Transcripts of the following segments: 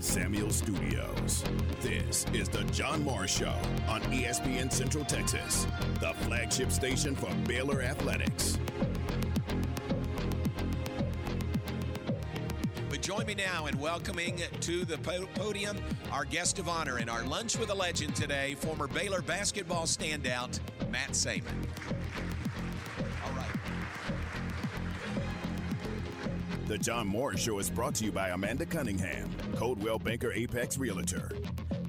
Samuel Studios. This is the John Morris Show on ESPN Central Texas, the flagship station for Baylor Athletics. But join me now in welcoming to the podium our guest of honor in our Lunch with a Legend today, former Baylor basketball standout, Matt right. The John Morris Show is brought to you by Amanda Cunningham, Coldwell Banker Apex Realtor,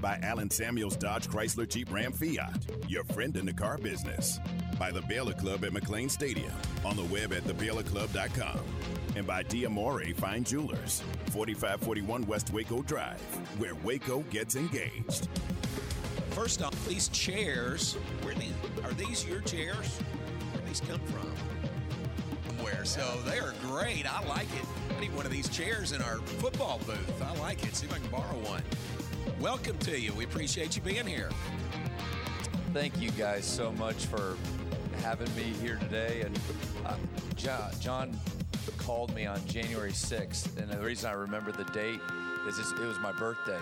by Alan Samuels Dodge Chrysler Jeep Ram Fiat, your friend in the car business, by the Baylor Club at McLane Stadium, on the web at thebaylorclub.com, and by Diamore Fine Jewelers, 4541 West Waco Drive, where Waco gets engaged. First off, these chairs, where these, are these your chairs? Where these come from? Somewhere. So they are great. I like it. Need one of these chairs in our football booth. I like it. See if I can borrow one. Welcome to you. We appreciate you being here. Thank you guys so much for having me here today. And uh, John, John called me on January 6th, and the reason I remember the date is it was my birthday.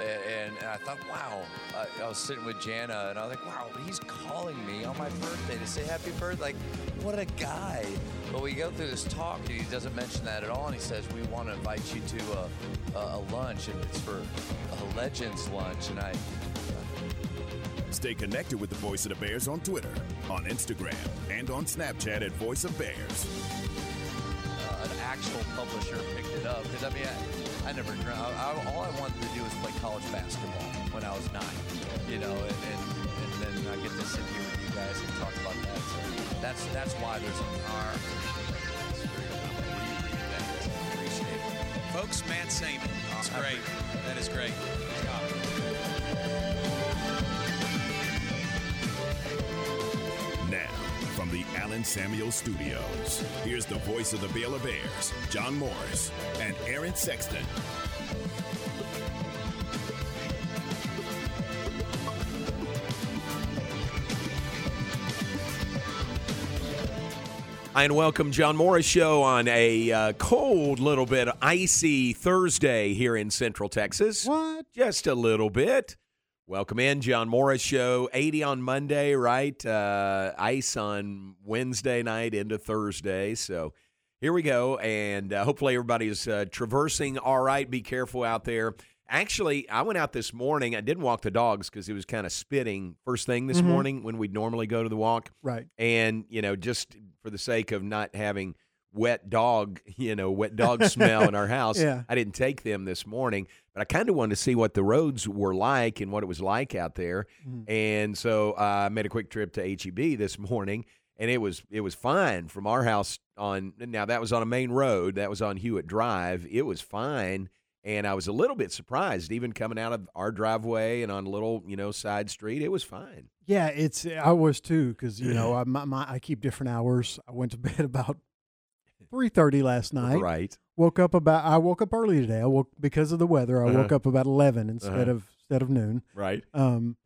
And, and I thought, wow, I, I was sitting with Jana, and I was like, wow, he's calling me on my birthday to say happy birthday. Like, what a guy. But we go through this talk, and he doesn't mention that at all. And he says, we want to invite you to a, a, a lunch, and it's for a Legends lunch. And I, Stay connected with the Voice of the Bears on Twitter, on Instagram, and on Snapchat at Voice of Bears. Actual publisher picked it up because I mean I, I never I, I, all I wanted to do was play college basketball when I was nine, you know, and, and, and then I get to sit here with you guys and talk about that. So that's that's why there's a car. Folks, Matt Saman. That's great. That is great. From the Allen Samuel Studios, here's the voice of the Baylor Bears, John Morris, and Aaron Sexton. I and welcome John Morris show on a uh, cold, little bit icy Thursday here in Central Texas. What? Just a little bit. Welcome in, John Morris show. 80 on Monday, right? Uh, ice on Wednesday night into Thursday. So here we go. And uh, hopefully everybody's uh, traversing all right. Be careful out there. Actually, I went out this morning. I didn't walk the dogs because it was kind of spitting first thing this Mhm. morning when we'd normally go to the walk Right. and you know just for the sake of not having wet dog you know wet dog smell in our house Yeah. i didn't take them this morning but i kind of wanted to see what the roads were like and what it was like out there Mhm. and so uh, i made a quick trip to heb this morning and it was it was fine from our house on now that was on a main road that was on hewitt drive it was fine and i was a little bit surprised even coming out of our driveway and on a little you know side street it was fine Yeah, it's I was too because you know I my, my, I keep different hours. I went to bed about three thirty last night. right Woke up about I woke up early today. I woke because of the weather. I woke Uh-huh. up about eleven instead Uh-huh. of instead of noon. right Um,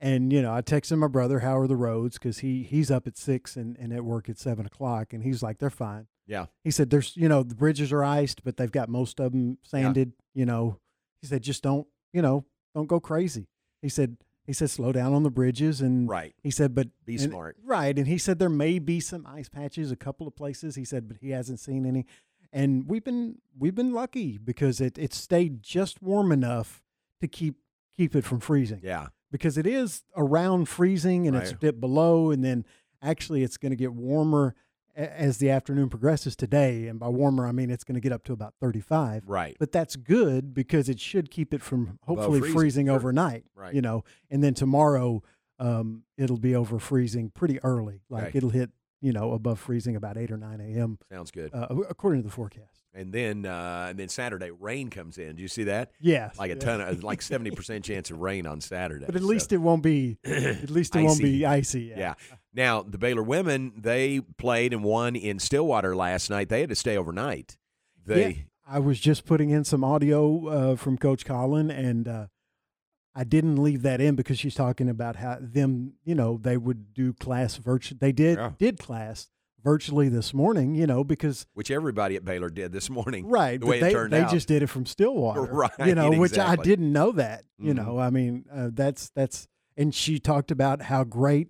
and you know I texted my brother how are the roads because he he's up at six and, and at work at seven o'clock and he's like they're fine. yeah He said there's you know the bridges are iced but they've got most of them sanded. You know he said just don't you know don't go crazy. He said he said slow down on the bridges and right he said, but Be and- smart. right? And he said there may be some ice patches, a couple of places. He said, but he hasn't seen any. And we've been we've been lucky because it it stayed just warm enough to keep keep it from freezing. Yeah. Because it is around freezing and it's a bit below, and then actually it's going to get warmer as the afternoon progresses today. And by warmer, I mean it's going to get up to about thirty five. Right. But that's good because it should keep it from hopefully freezing, freezing, sure. overnight. Right. You know, and then tomorrow um, it'll be over freezing pretty early. Like Right. it'll hit you know above freezing about eight or nine a.m. Sounds good. Uh, according to the forecast. And then uh, and then Saturday rain comes in. Do you see that? Yes, Like a yeah. ton of like seventy percent chance of rain on Saturday. But at So, least it won't be. At least it won't be icy. yeah. Now the Baylor women they played and won in Stillwater last night. They had to stay overnight. They Yeah. I was just putting in some audio uh, from Coach Collen, and uh, I didn't leave that in because she's talking about how them, you know, they would do class virtual. They did Yeah. did class virtually this morning. You know, because which everybody at Baylor did this morning. right, the way it they turned they out. just did it from Stillwater, Right, You know, which I didn't know that. You Mhm. know, I mean, uh, that's that's and she talked about how great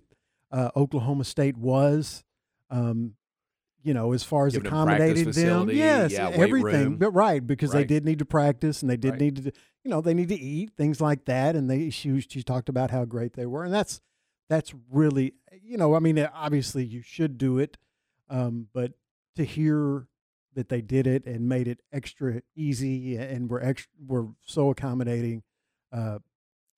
uh, Oklahoma State was. Um, you know, as far as Giving them accommodating them, facility, yes, yeah, everything, room. but right because they did need to practice and they did Right. need to, you know, they need to eat things like that, and they she she talked about how great they were, and that's that's really, you know, I mean, obviously you should do it, um, but to hear that they did it and made it extra easy and were extra were so accommodating uh,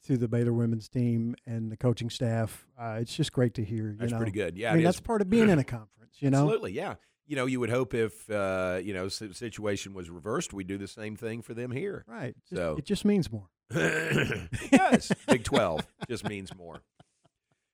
to the Baylor women's team and the coaching staff. Uh, it's just great to hear. You That's know? pretty good. Yeah, I mean, that's part of being in a conference. You know, Absolutely, yeah. You know, you would hope if uh, you know the situation was reversed, we do the same thing for them here. right? So- it just means more. it does. Big Twelve just means more.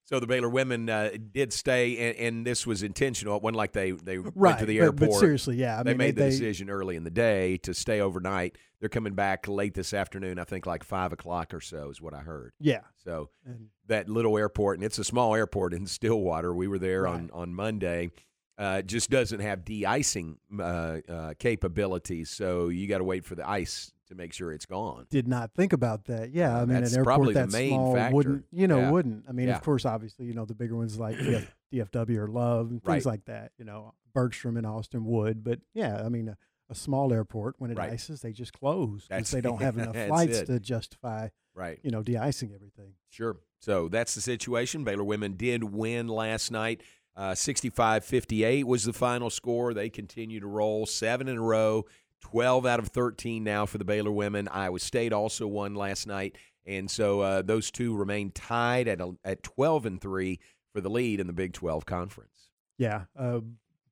So the Baylor women uh, did stay, and, and this was intentional. It wasn't like they they Right, went to the airport. But, seriously, yeah, I they mean, made the they, decision early in the day to stay overnight. They're coming back late this afternoon. I think like five o'clock or so is what I heard. Yeah, So and that little airport, and it's a small airport in Stillwater. We were there on Right. on Monday. Uh, just doesn't have de-icing uh, uh, capabilities, so you got to wait for the ice to make sure it's gone. did not think about that. Yeah, I mean, That's an airport that main small factor. wouldn't, you know, Yeah. wouldn't. I mean, Yeah. of course, obviously, you know, the bigger ones like DF, DFW or Love and things Right. like that. You know, Bergstrom and Austin would, but yeah, I mean, a, a small airport when it Right. ices, they just close because they don't have enough flights it. to justify, Right. you know, de-icing everything. Sure. So that's the situation. Baylor women did win last night. Uh, 65-58 was the final score. They continue to roll seven in a row, 12 out of 13 now for the Baylor women. Iowa State also won last night. And so uh, those two remain tied at, a, at 12 and 3 for the lead in the Big 12 conference. Yeah, uh,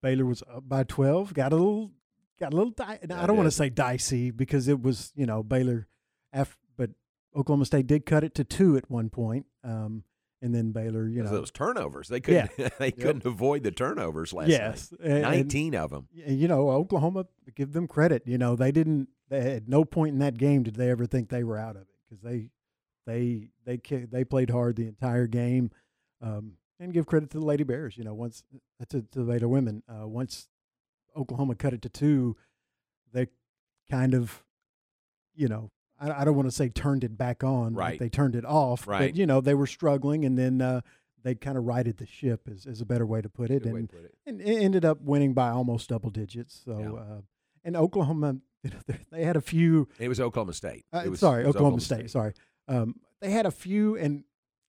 Baylor was up by twelve. Got a little, got a little. Di- I don't want to say dicey because it was, you know, Baylor, af- but Oklahoma State did cut it to two at one point, um, and then Baylor, you know, those turnovers, they couldn't they couldn't avoid the turnovers last yes, night. and- and, 19 of them. you know, Oklahoma, give them credit. You know, they didn't. They, at no point in that game did they ever think they were out of it because they, they, they, they played hard the entire game. Um, and give credit to the Lady Bears. You know, once uh, to, to the Baylor women, uh, once Oklahoma cut it to two, they kind of, you know, I, I don't want to say turned it back on, Right. They turned it off, Right. But you know, they were struggling, and then uh, they kind of righted the ship, is, is a better way to put it, and, put it. and it ended up winning by almost double digits. So, Yeah. uh, and Oklahoma, they- had a few. It was Oklahoma State. Uh, was- sorry, was Oklahoma, State. Sorry, um, they had a few, and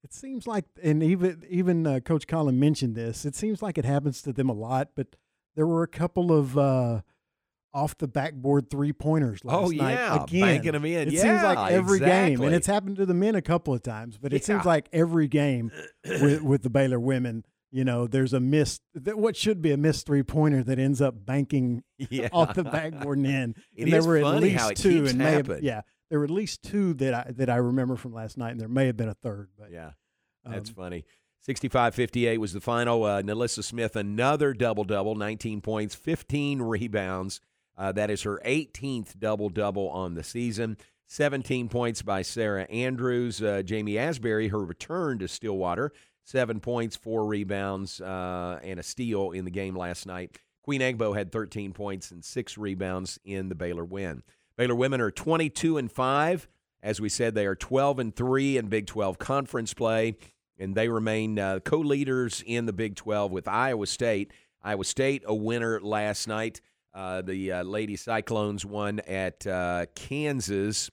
it seems like, and even even uh, Coach Collen mentioned this. It seems like it happens to them a lot, but there were a couple of uh, off the backboard three pointers last Oh, night. yeah, again. banking 'em in. It seems like every game, and it's happened to the men a couple of times. But it seems like every game with with the Baylor women. You know, there's a missed, that what should be a missed three pointer that ends up banking Yeah. off the backboard and in. It and there is were at least two, and may have, yeah, there were at least two that I that I remember from last night, and there may have been a third. But Yeah, that's um, funny. 65-58 was the final. Uh, NaLyssa Smith, another double-double, 19 points, 15 rebounds. Uh, that is her 18th double-double on the season. 17 points by Sarah Andrews. Uh, Ja'Mee Asberry, her return to Stillwater, seven points, four rebounds, uh, and a steal in the game last night. Queen Egbo had 13 points and six rebounds in the Baylor win. Baylor women are 22 and five. As we said, they are 12 and three in Big 12 conference play, and they remain uh, co-leaders in the Big 12 with Iowa State. Iowa State a winner last night. Uh, the uh, Lady Cyclones won at uh, Kansas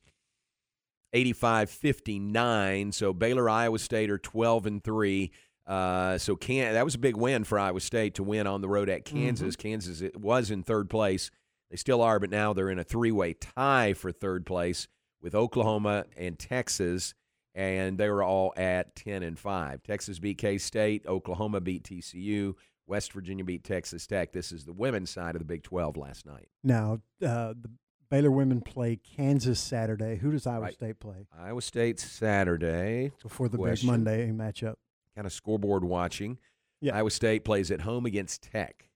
85-59. So Baylor, Iowa State are 12 and 3. Uh, so can that was a big win for Iowa State to win on the road at Kansas. Kansas it was in third place. They still are, but now they're in a three-way tie for third place with Oklahoma and Texas, and they were all at 10 and 5. Texas beat K-State, Oklahoma beat TCU, West Virginia beat Texas Tech. This is the women's side of the Big 12 last night. now uh, the Baylor women play Kansas Saturday. Who does Iowa Right. State play Iowa State Saturday. before the Question. big Monday matchup? Kind of scoreboard watching. Yeah. Iowa State plays at home against Tech.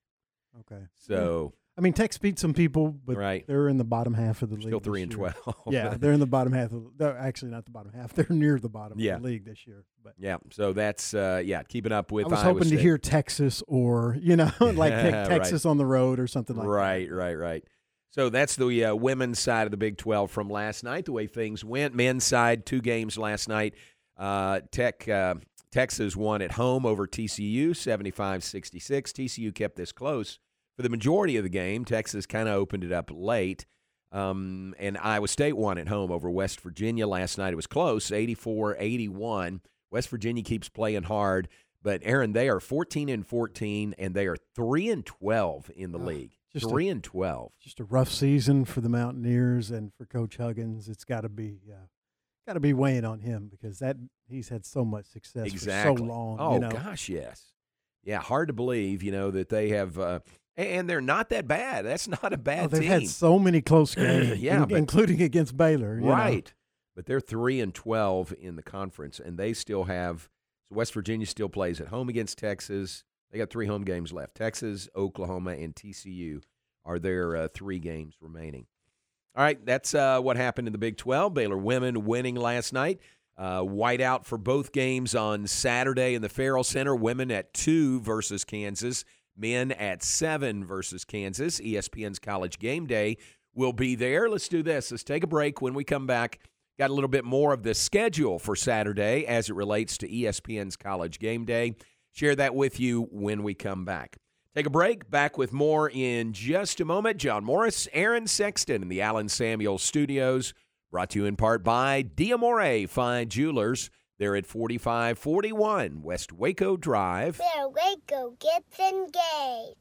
Okay, So I mean, Tech's beat some people, but Right. they're in the bottom half of the league. Still three and year. twelve. Yeah, they're in the bottom half of. They're actually not the bottom half. They're near the bottom Yeah. of the league this year. But yeah. So that's uh, yeah, keeping up with. I was Iowa hoping State. to hear Texas or you know, like Te- Right. Texas on the road or something like that. right, right, right. So that's the uh, women's side of the Big 12 from last night, the way things went. Men's side, two games last night. Uh, Tech, uh, Texas won at home over TCU, 75 66. TCU kept this close for the majority of the game. Texas kind of opened it up late. Um, and Iowa State won at home over West Virginia last night. It was close, 84 81. West Virginia keeps playing hard. But Aaron, they are 14 and 14, and they are 3 and 12 in the Ah, league. just a- 3 and 12. Just a rough season for the Mountaineers and for Coach Huggins. It's got to be. Uh, Got to be weighing on him because that he's had so much success exactly. for so long. Oh you know? gosh, yes. Yeah, hard to believe, you know, that they have uh, and they're not that bad. That's not a bad Oh, they've team. had so many close games, Yeah, in- but- including against Baylor. you know. right. But they're 3 and 12 in the conference and they still have so West Virginia still plays at home against Texas. They got 3 home games left. Texas, Oklahoma and TCU are their uh, 3 games remaining. All right, that's uh, what happened in the Big 12. Baylor women winning last night. Uh, whiteout for both games on Saturday in the Ferrell Center. Women at 2 versus Kansas. Men at 7 versus Kansas. ESPN's College Game Day will be there. Let's do this. Let's take a break. When we come back, got a little bit more of the schedule for Saturday as it relates to ESPN's College Game Day. Share that with you when we come back. Take a break. Back with more in just a moment. John Morris, Aaron Sexton in the Allen Samuel Studios. Brought to you in part by Diamore Fine Jewelers. They're at 4541 West Waco Drive. Where Waco gets engaged.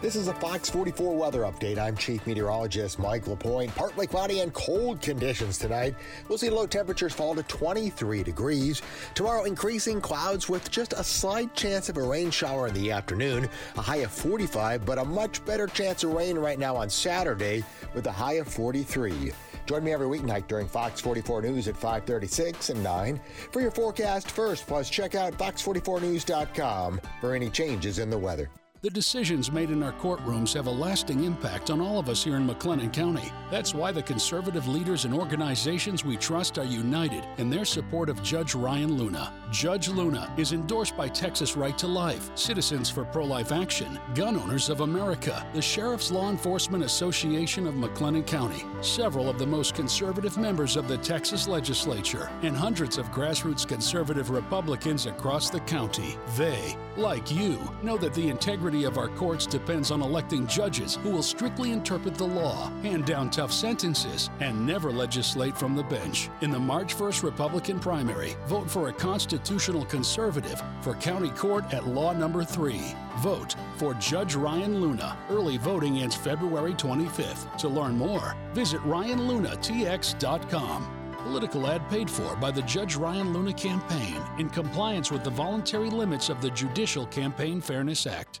This is a Fox 44 weather update. I'm Chief Meteorologist Mike LaPointe. Partly cloudy and cold conditions tonight. We'll see low temperatures fall to 23 degrees. Tomorrow, increasing clouds with just a slight chance of a rain shower in the afternoon. A high of 45, but a much better chance of rain right now on Saturday with a high of 43. Join me every weeknight during Fox 44 News at 536 and 9 for your forecast first. Plus, check out fox44news.com for any changes in the weather. The decisions made in our courtrooms have a lasting impact on all of us here in McLennan County. That's why the conservative leaders and organizations we trust are united in their support of Judge Ryan Luna. Judge Luna is endorsed by Texas Right to Life, Citizens for Pro Life Action, Gun Owners of America, the Sheriff's Law Enforcement Association of McLennan County, several of the most conservative members of the Texas legislature, and hundreds of grassroots conservative Republicans across the county. They, like you, know that the integrity of our courts depends on electing judges who will strictly interpret the law, hand down tough sentences, and never legislate from the bench. In the March 1st Republican primary, vote for a constitutional conservative for county court at law number 3. Vote for Judge Ryan Luna. Early voting ends February 25th. To learn more, visit ryanlunatx.com. Political ad paid for by the Judge Ryan Luna campaign in compliance with the voluntary limits of the Judicial Campaign Fairness Act.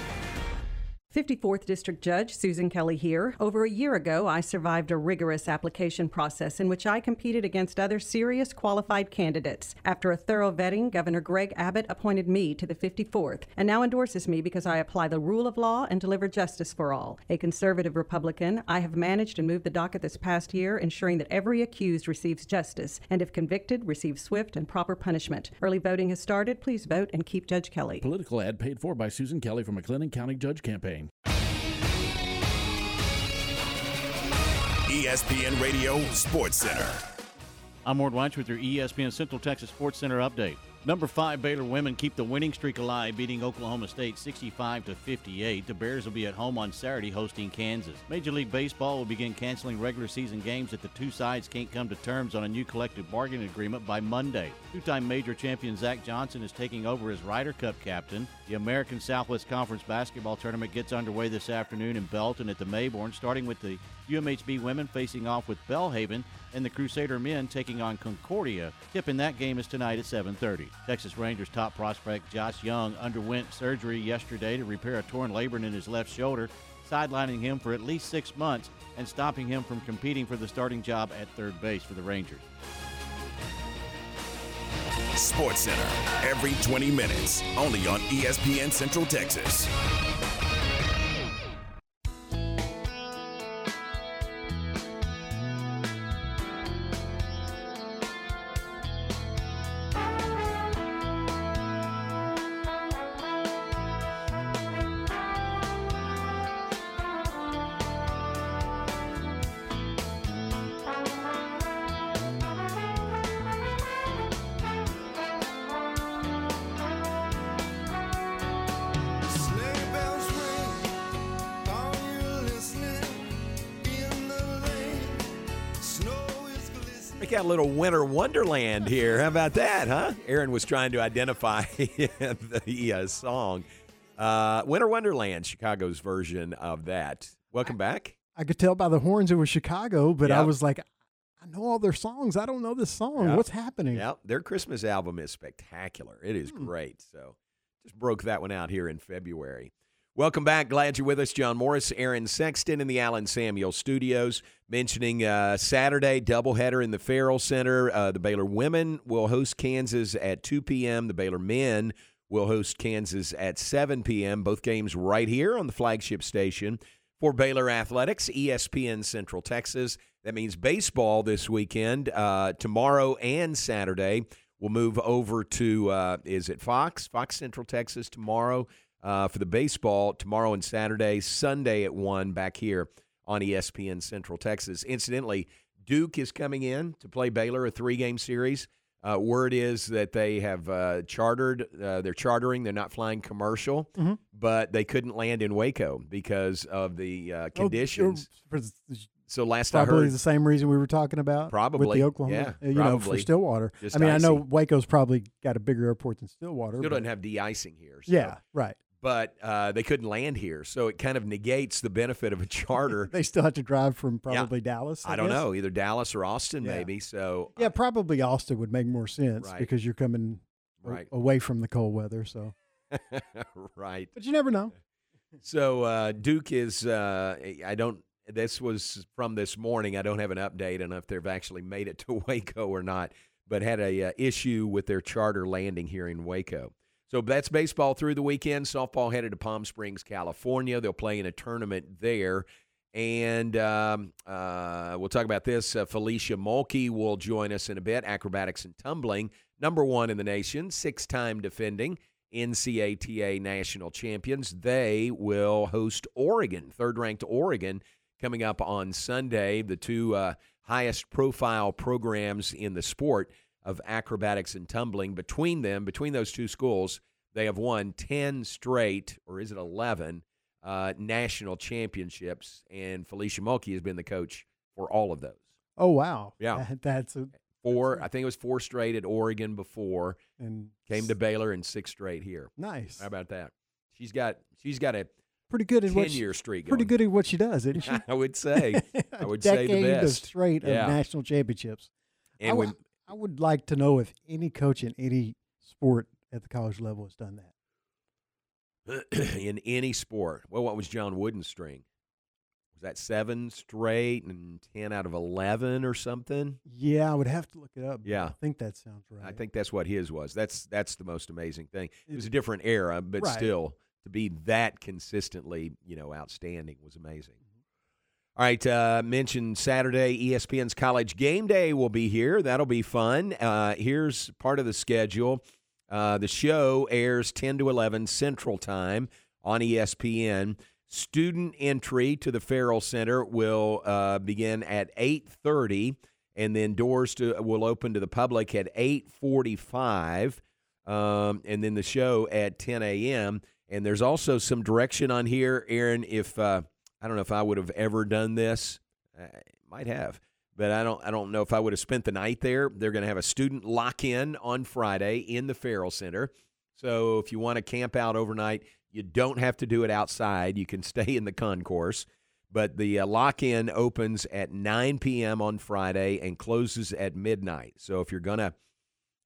54th District Judge Susan Kelly here. Over a year ago, I survived a rigorous application process in which I competed against other serious qualified candidates. After a thorough vetting, Governor Greg Abbott appointed me to the 54th and now endorses me because I apply the rule of law and deliver justice for all. A conservative Republican, I have managed and moved the docket this past year, ensuring that every accused receives justice and, if convicted, receives swift and proper punishment. Early voting has started. Please vote and keep Judge Kelly. Political ad paid for by Susan Kelly from McLennan County Judge Campaign. ESPN Radio Sports Center. I'm Ward Weitz with your ESPN Central Texas Sports Center update. Number five Baylor women keep the winning streak alive, beating Oklahoma State 65 to 58. The Bears will be at home on Saturday hosting Kansas. Major League Baseball will begin canceling regular season games if the two sides can't come to terms on a new collective bargaining agreement by Monday. Two-time major champion Zach Johnson is taking over as Ryder Cup captain. The American Southwest Conference basketball tournament gets underway this afternoon in Belton at the Mayborn, starting with the UMHB women facing off with Belhaven and the Crusader men taking on Concordia. Tip in that game is tonight at 7:30. Texas Rangers top prospect Josh Jung underwent surgery yesterday to repair a torn labrum in his left shoulder, sidelining him for at least six months and stopping him from competing for the starting job at third base for the Rangers. Sports Center every 20 minutes, only on ESPN Central Texas. Wonderland here. How about that, huh? Aaron was trying to identify the uh, song. Uh, winter Wonderland, Chicago's version of that. Welcome back. I could tell by the horns it was Chicago, but I was like, I know all their songs. I don't know this song. Yep. What's happening? Yeah, their Christmas album is spectacular. It is Hmm. great. So just broke that one out here in February. Welcome back. Glad you're with us. John Morris, Aaron Sexton in the Allen Samuel studios. Mentioning uh, Saturday doubleheader in the Ferrell Center. Uh, the Baylor women will host Kansas at 2 p.m. The Baylor men will host Kansas at 7 p.m. Both games right here on the flagship station for Baylor Athletics, ESPN Central Texas. That means baseball this weekend, uh, tomorrow and Saturday. We'll move over to, uh, is it Fox? Fox Central Texas tomorrow uh, for the baseball, tomorrow and Saturday, Sunday at 1 back here on ESPN Central Texas. Incidentally, Duke is coming in to play Baylor, a three game series. Uh, word is that they have uh, chartered, uh, they're chartering, they're not flying commercial, Mhm. but they couldn't land in Waco because of the uh, Oh, conditions. for- So last I Probably heard, the same reason we were talking about probably with the Oklahoma, yeah, uh, you know, for. Stillwater. Just I mean, I know. Waco's probably got a bigger airport than Stillwater. still doesn't have de-icing here. so- Yeah, right. But uh, they couldn't land here, so it kind of negates the benefit of a charter. They still have to drive from Yeah. probably Dallas. I don't guess. know, either Dallas or Austin, Yeah. maybe. So Yeah, probably Austin would make more sense Right. because you're coming a- away from the cold weather. So, right. but you never know. So uh, Duke is. Uh, I don't. This was from this morning. I don't have an update on if they've actually made it to Waco or not, but had a uh, issue with their charter landing here in Waco. So that's baseball through the weekend. Softball headed to Palm Springs, California. They'll play in a tournament there. And um, uh, we'll talk about this. Uh, Felecia Mulkey will join us in a bit. Acrobatics and tumbling, number one in the nation, six time defending NCATA national champions. They will host Oregon, third ranked Oregon, coming up on Sunday. The two uh, highest profile programs in the sport of acrobatics and tumbling. Between them, between those two schools, they have won 10 straight, or is it 11, uh, national championships. And Felecia Mulkey has been the coach for all of those. Oh wow, Yeah. That- that's a, Four, I think it was four straight at Oregon before. and Came to Baylor and six straight here. nice. How about that? She's got she's got a Pretty good at ten what she, year streak. pretty going. good at what she does, isn't she? I would say. I would say the of best. straight Yeah. of national championships. And would- when I would like to know if any coach in any sport at the college level has done that. in any sport, well, what was John Wooden's string? Was that seven straight and ten out of eleven or something? Yeah, I would have to look it up. Yeah. I think that sounds right. I think that's what his was. That's that's the most amazing thing. It was a different era, but Right. still to be that consistently, you know, outstanding was amazing. All right, uh, mentioned Saturday, ESPN's College Game Day will be here. That'll be fun. Uh, here's part of the schedule. Uh, the show airs 10 to 11 Central Time on ESPN. Student entry to the Ferrell Center will uh, begin at 8:30, and then doors to will open to the public at 8:45, um, and then the show at 10 a.m. And there's also some direction on here, Aaron. If uh, I don't know if I would have ever done this, I might have, but I don't. I don't know if I would have spent the night there. They're going to have a student lock in on Friday in the Ferrell Center. So if you want to camp out overnight, you don't have to do it outside. You can stay in the concourse. But the uh, lock in opens at 9 p.m. on Friday and closes at midnight. So if you're going to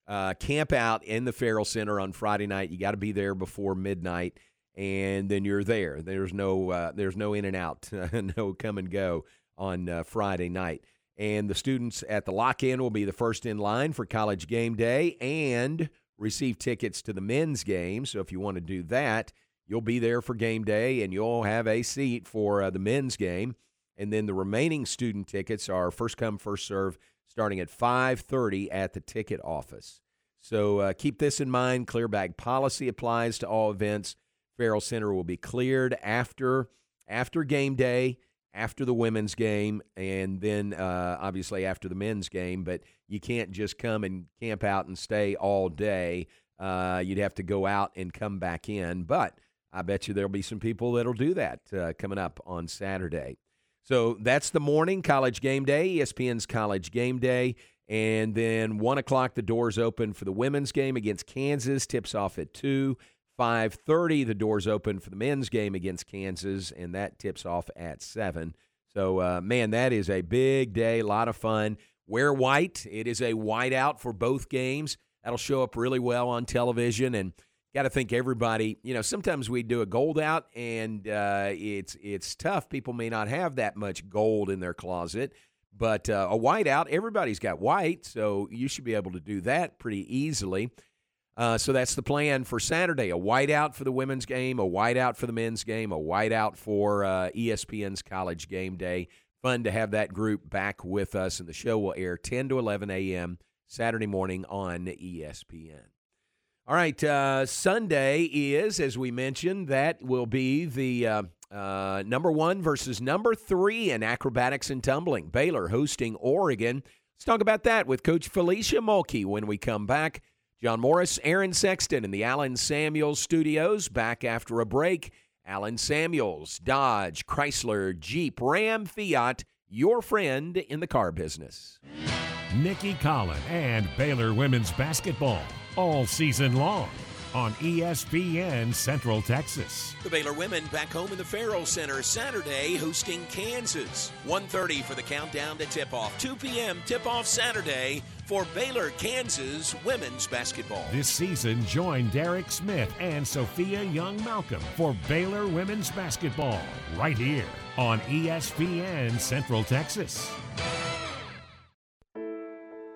uh, camp out in the Ferrell Center on Friday night, you got to be there before midnight, and then you're there. There's no uh, there's no in and out, no come and go on uh, Friday night. And the students at the lock in will be the first in line for college game day and receive tickets to the men's game. So if you want to do that, you'll be there for game day and you'll have a seat for uh, the men's game. And then the remaining student tickets are first come first serve starting at 5:30 at the ticket office. So uh, keep this in mind. Clear bag policy applies to all events. Ferrell Center will be cleared after after game day, after the women's game, and then uh, obviously after the men's game. But you can't just come and camp out and stay all day. Uh, you'd have to go out and come back in. But I bet you there'll be some people that'll do that uh, coming up on Saturday. So that's the morning college game day, ESPN's college game day. And then one o'clock, the doors open for the women's game against Kansas. Tips off at two. Five thirty, the doors open for the men's game against Kansas, and that tips off at seven. So, uh, man, that is a big day, a lot of fun. Wear white. It is a whiteout for both games. That'll show up really well on television, and got to think everybody. You know, sometimes we do a gold out, and uh, it's it's tough. People may not have that much gold in their closet, but uh, a white out, everybody's got white, so you should be able to do that pretty easily. Uh, so that's the plan for Saturday: a whiteout for the women's game, a whiteout for the men's game, a whiteout for uh, ESPN's College Game Day. Fun to have that group back with us, and the show will air 10 to 11 a.m. Saturday morning on ESPN. All right, uh, Sunday is, as we mentioned, that will be the uh, uh, number one versus number three in acrobatics and tumbling. Baylor hosting Oregon. Let's talk about that with Coach Felecia Mulkey when we come back. John Morris, Aaron Sexton in the Alan Samuels studios. Back after a break. Alan Samuels, Dodge, Chrysler, Jeep, Ram, Fiat, your friend in the car business. Nicki Collen and Baylor women's basketball all season long on ESPN Central Texas. The Baylor women back home in the Ferrell Center Saturday hosting Kansas. 1.30 for the countdown to tip-off. 2 p.m. tip-off Saturday for Baylor, Kansas women's basketball. This season, join Derek Smith and Sophia Young Malcolm for Baylor women's basketball right here on ESPN Central Texas.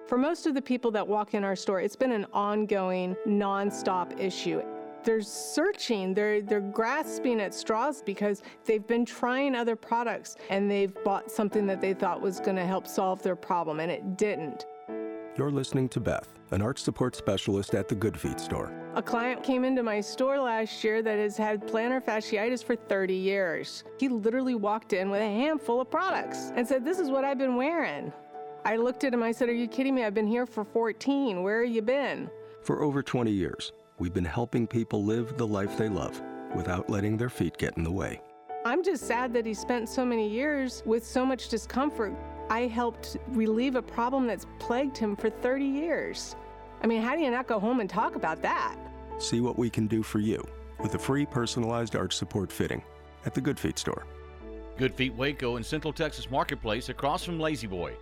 For most of the people that walk in our store, it's been an ongoing, nonstop issue. They're searching, they're, they're grasping at straws because they've been trying other products and they've bought something that they thought was going to help solve their problem, and it didn't. You're listening to Beth, an arch support specialist at the Good Feet store. A client came into my store last year that has had plantar fasciitis for 30 years. He literally walked in with a handful of products and said, This is what I've been wearing. I looked at him, I said, Are you kidding me? I've been here for 14. Where have you been? For over 20 years, we've been helping people live the life they love without letting their feet get in the way. I'm just sad that he spent so many years with so much discomfort. I helped relieve a problem that's plagued him for 30 years. I mean, how do you not go home and talk about that? See what we can do for you with a free personalized arch support fitting at the Good Feet store. Good Feet Waco in Central Texas Marketplace across from La-Z-Boy.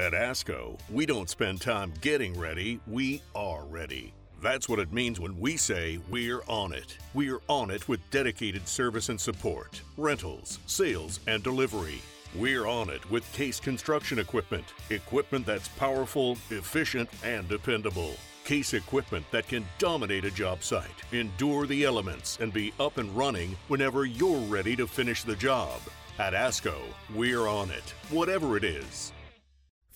At ASCO, we don't spend time getting ready, we are ready. That's what it means when we say we're on it. We're on it with dedicated service and support, rentals, sales, and delivery. We're on it with Case Construction Equipment, equipment that's powerful, efficient, and dependable. Case equipment that can dominate a job site, endure the elements, and be up and running whenever you're ready to finish the job. At ASCO, we're on it, whatever it is.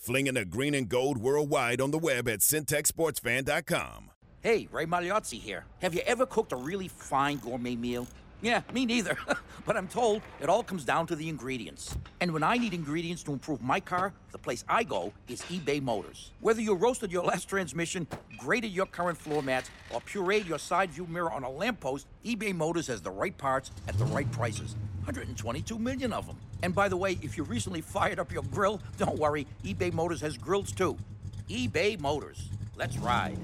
Flinging the green and gold worldwide on the web at syntechsportsfan.com. Hey, Ray Magliozzi here. Have you ever cooked a really fine gourmet meal? Yeah, me neither. but I'm told it all comes down to the ingredients. And when I need ingredients to improve my car, the place I go is eBay Motors. Whether you roasted your last transmission, graded your current floor mats, or pureed your side view mirror on a lamppost, eBay Motors has the right parts at the right prices. 122 million of them. And by the way, if you recently fired up your grill, don't worry, eBay Motors has grills too. eBay Motors. Let's ride.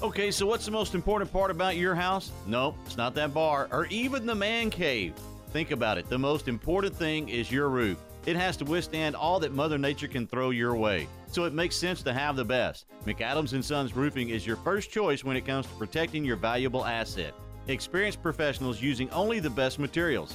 Okay, so what's the most important part about your house? Nope, it's not that bar or even the man cave. Think about it. The most important thing is your roof. It has to withstand all that Mother Nature can throw your way. So it makes sense to have the best. McAdams and Sons Roofing is your first choice when it comes to protecting your valuable asset. Experienced professionals using only the best materials.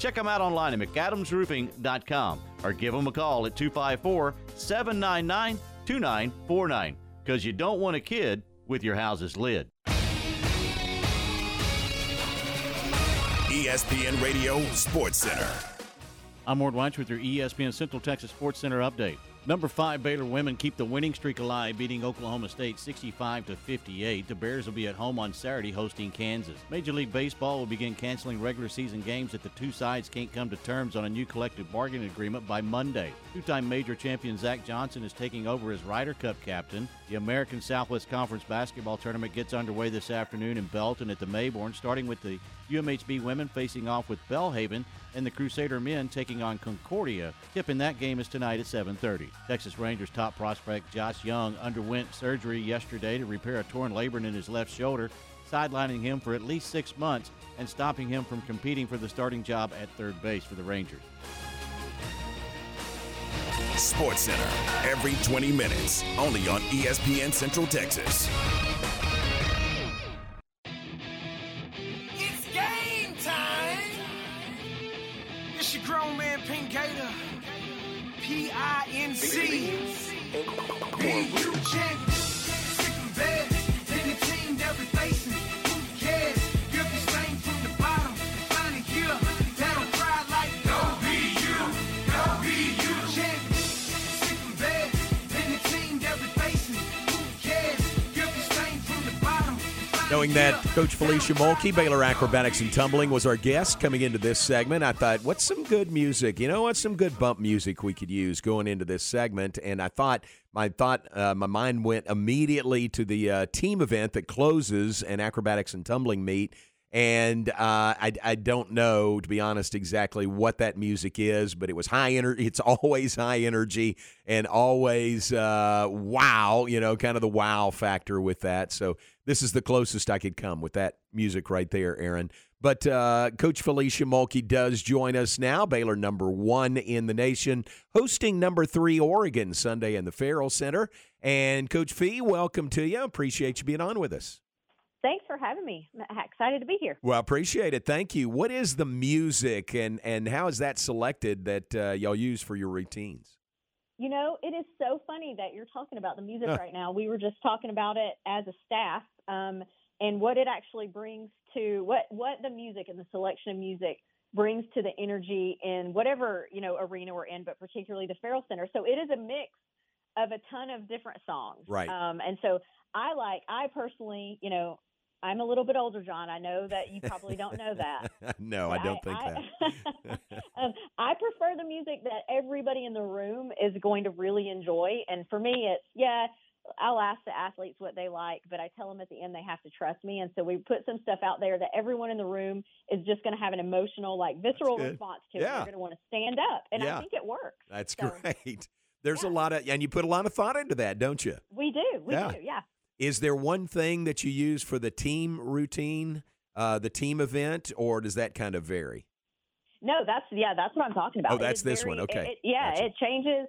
Check them out online at McAdamsRoofing.com or give them a call at 254 799 2949 because you don't want a kid with your house's lid. ESPN Radio Sports Center. I'm Ward Weitz with your ESPN Central Texas Sports Center update. Number five Baylor women keep the winning streak alive, beating Oklahoma State 65 to 58. The Bears will be at home on Saturday hosting Kansas. Major League Baseball will begin canceling regular season games if the two sides can't come to terms on a new collective bargaining agreement by Monday. Two-time major champion Zach Johnson is taking over as Ryder Cup captain. The American Southwest Conference basketball tournament gets underway this afternoon in Belton at the Mayborn, starting with the UMHB women facing off with Belhaven and the Crusader men taking on Concordia. Tip in that game is tonight at 7:30. Texas Rangers top prospect Josh Jung underwent surgery yesterday to repair a torn labrum in his left shoulder, sidelining him for at least six months and stopping him from competing for the starting job at third base for the Rangers. Sports Center every 20 minutes, only on ESPN Central Texas. It's your grown man Pink Gator. P I N C. Be you champion. Knowing that Coach Felecia Mulkey, Baylor Acrobatics and Tumbling, was our guest coming into this segment, I thought, what's some good music? You know, what's some good bump music we could use going into this segment? And I thought, my thought, uh, my mind went immediately to the uh, team event that closes an acrobatics and tumbling meet. And uh, I, I don't know, to be honest, exactly what that music is, but it was high energy. It's always high energy and always uh, wow, you know, kind of the wow factor with that. So this is the closest I could come with that music right there, Aaron. But uh, Coach Felecia Mulkey does join us now. Baylor number one in the nation, hosting number three Oregon Sunday in the Ferrell Center. And Coach Fee, welcome to you. Appreciate you being on with us. Thanks for having me. I'm excited to be here. Well, I appreciate it. Thank you. What is the music and and how is that selected that uh, y'all use for your routines? You know, it is so funny that you're talking about the music right now. We were just talking about it as a staff um, and what it actually brings to what what the music and the selection of music brings to the energy in whatever you know arena we're in, but particularly the Ferrell Center. So it is a mix of a ton of different songs, Right. Um, and so I like I personally, you know. I'm a little bit older, John. I know that you probably don't know that. no, I don't think that. um, I prefer the music that everybody in the room is going to really enjoy. And for me, it's yeah. I'll ask the athletes what they like, but I tell them at the end they have to trust me. And so we put some stuff out there that everyone in the room is just going to have an emotional, like visceral response to. Yeah. They're going to want to stand up, and Yeah. I think it works. That's great. There's a lot of, and you put a lot of thought into that, don't you? We do, we Yeah. do, yeah. Is there one thing that you use for the team routine, uh, the team event, or does that kind of vary? No, that's yeah, that's what I'm talking about. Oh, that's this very- one. Okay. it- yeah, it changes.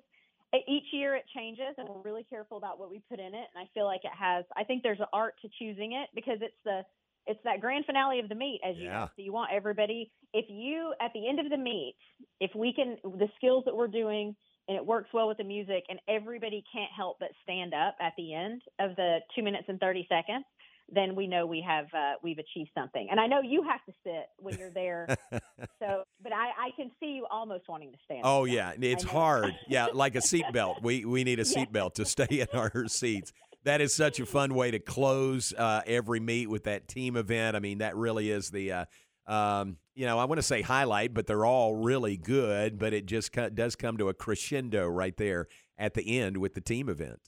Each year it changes, and we're really careful about what we put in it. And I feel like it has. I think there's an art to choosing it because it's the it's that grand finale of the meet, as you Yeah. know. So you want everybody. If you at the end of the meet, if we can, the skills that we're doing, and it works well with the music, and everybody can't help but stand up at the end of the two minutes and thirty seconds, then we know we have uh, we've achieved something. And I know you have to sit when you're there. so, but I, I can see you almost wanting to stand. Oh yeah, it's hard. Yeah, like a seatbelt. We we need a Yeah. seatbelt to stay in our seats. That is such a fun way to close uh, every meet with that team event. I mean, that really is the. Uh, um, you know, I want to say highlight, but they're all really good. But it just co- does come to a crescendo right there at the end with the team event.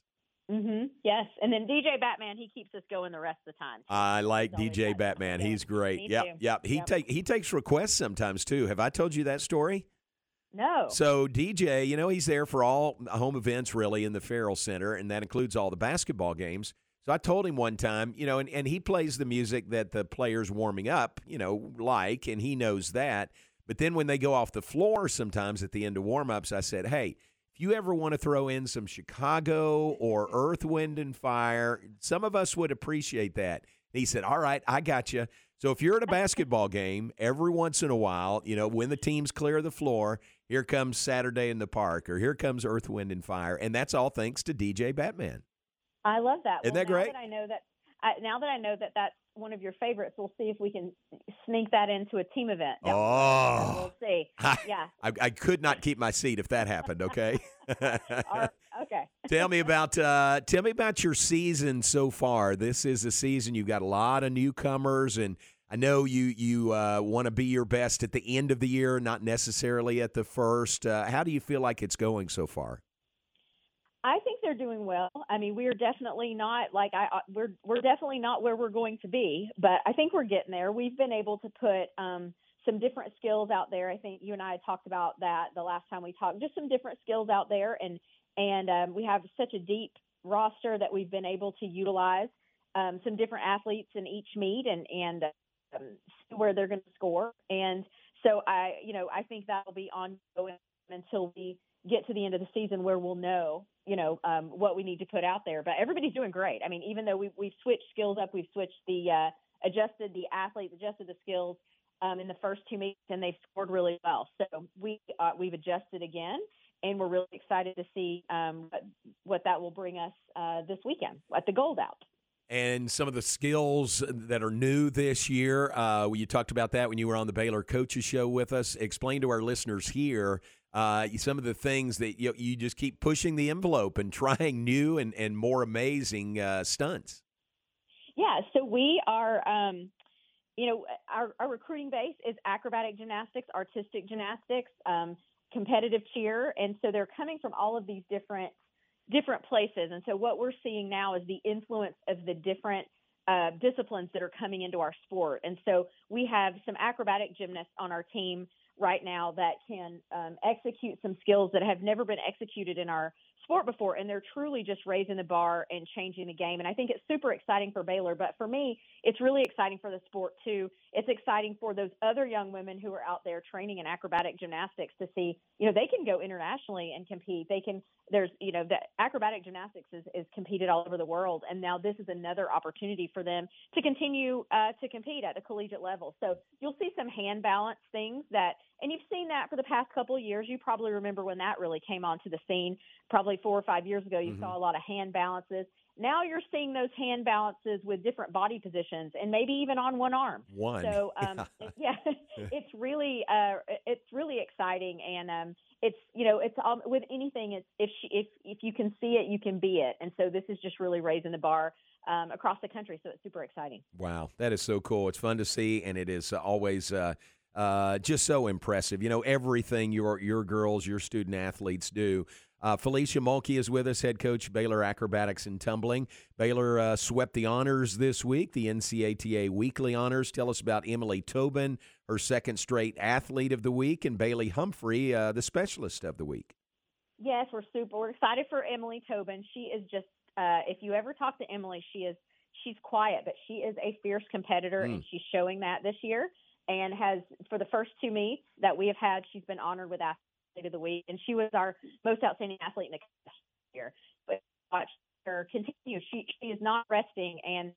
Hmm Yes, and then DJ Batman, he keeps us going the rest of the time. I like DJ Batman. He's great. Me Yep, too. yep. He Yep. take he takes requests sometimes too. Have I told you that story? No. So DJ, you know, he's there for all home events really in the Ferrell Center, and that includes all the basketball games. So I told him one time, you know, and, and he plays the music that the players warming up, you know, like, and he knows that. But then when they go off the floor sometimes at the end of warm-ups, I said, hey, if you ever want to throw in some Chicago or Earth, Wind, and Fire, some of us would appreciate that. He said, all right, I got you. So if you're at a basketball game, every once in a while, you know, when the teams clear the floor, here comes Saturday in the Park, or here comes Earth, Wind, and Fire, and that's all thanks to DJ Batman. I love that. Isn't well, that great? That I know that. I, now that I know that that's one of your favorites, we'll see if we can sneak that into a team event. down. Oh. we'll see. Yeah. I, I could not keep my seat if that happened. Okay. Okay. tell me about uh, tell me about your season so far. This is a season you've got a lot of newcomers, and I know you you uh, want to be your best at the end of the year, not necessarily at the first. Uh, how do you feel like it's going so far? They're doing well. I mean, we are definitely not like I we're we're definitely not where we're going to be, but I think we're getting there. We've been able to put um, some different skills out there. I think you and I talked about that the last time we talked. Just some different skills out there, and and um, we have such a deep roster that we've been able to utilize um, some different athletes in each meet and and um, see where they're going to score. And so I, you know, I think that'll be ongoing until we get to the end of the season where we'll know, you know, um, what we need to put out there. But everybody's doing great. I mean, even though we we've switched skills up, we've switched the uh, adjusted the athletes, adjusted the skills um, in the first two meets, and they've scored really well. So we uh, we've adjusted again, and we're really excited to see um, what, that will bring us uh, this weekend at the Gold Out. and some of the skills that are new this year. Uh, you talked about that when you were on the Baylor Coaches Show with us. Explain to our listeners here uh, some of the things that you, you just keep pushing the envelope and trying new and, and more amazing uh, stunts. Yeah, so we are, um, you know, our, our recruiting base is acrobatic gymnastics, artistic gymnastics, um, competitive cheer, and so they're coming from all of these different different places. And so what we're seeing now is the influence of the different uh, disciplines that are coming into our sport. And so we have some acrobatic gymnasts on our team right now that can um, execute some skills that have never been executed in our sport before. And they're truly just raising the bar and changing the game. And I think it's super exciting for Baylor. But for me, it's really exciting for the sport too. It's exciting for those other young women who are out there training in acrobatic gymnastics to see, you know, they can go internationally and compete. They can, there's, you know, the acrobatic gymnastics is, is competed all over the world. And now this is another opportunity for them to continue uh, to compete at the collegiate level. So you'll see some hand balance things that, and you've seen that for the past couple of years. You probably remember when that really came onto the scene, probably four or five years ago. You Mhm. saw a lot of hand balances. Now you're seeing those hand balances with different body positions and maybe even on one arm. One. So um, yeah, it's really uh, it's really exciting, and um, it's you know it's um, with anything. It's if she, if if you can see it, you can be it, and so this is just really raising the bar um, across the country. So it's super exciting. Wow, that is so cool. It's fun to see, and it is uh, always uh, uh, just so impressive. You know, everything your your girls, your student athletes do. Uh, Felecia Mulkey is with us, head coach Baylor Acrobatics and Tumbling. Baylor uh, swept the honors this week, the NCATA weekly honors. Tell us about Emily Tobin, her second straight athlete of the week, and Bailey Humphrey, uh, the specialist of the week. Yes, we're super. We're excited for Emily Tobin. She is just. Uh, if you ever talk to Emily, she is. She's quiet, but she is a fierce competitor, and Mm. she's showing that this year. And has for the first two meets that we have had, she's been honored with athlete of the week, and she was our most outstanding athlete in the year. But watch her continue. She she is not resting, and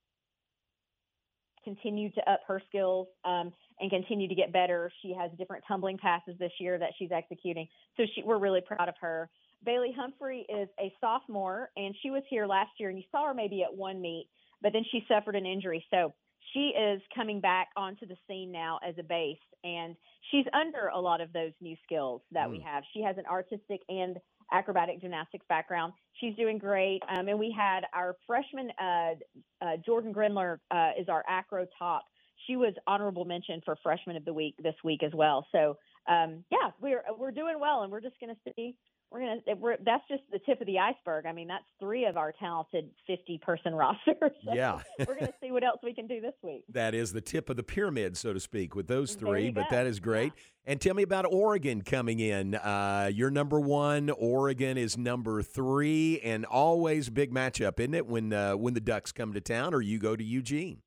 continue to up her skills um, and continue to get better. She has different tumbling passes this year that she's executing. So she, we're really proud of her. Bailey Humphrey is a sophomore, and she was here last year, and you saw her maybe at one meet, but then she suffered an injury. So she is coming back onto the scene now as a base, and she's under a lot of those new skills that mm. we have. She has an artistic and acrobatic gymnastics background. She's doing great. Um, and we had our freshman, uh, uh, Jordan Grindler, uh, is our acro top. She was honorable mention for freshman of the week this week as well. So, um, yeah, we're, we're doing well and we're just going to see we're gonna we're, that's just the tip of the iceberg. I mean, that's three of our talented fifty person rosters. So yeah, we're gonna see what else we can do this week. That is the tip of the pyramid, so to speak, with those three. But that is great. Yeah. And tell me about Oregon coming in. Uh, you're number one. Oregon is number three, and always big matchup, isn't it? When uh, when the Ducks come to town, or you go to Eugene.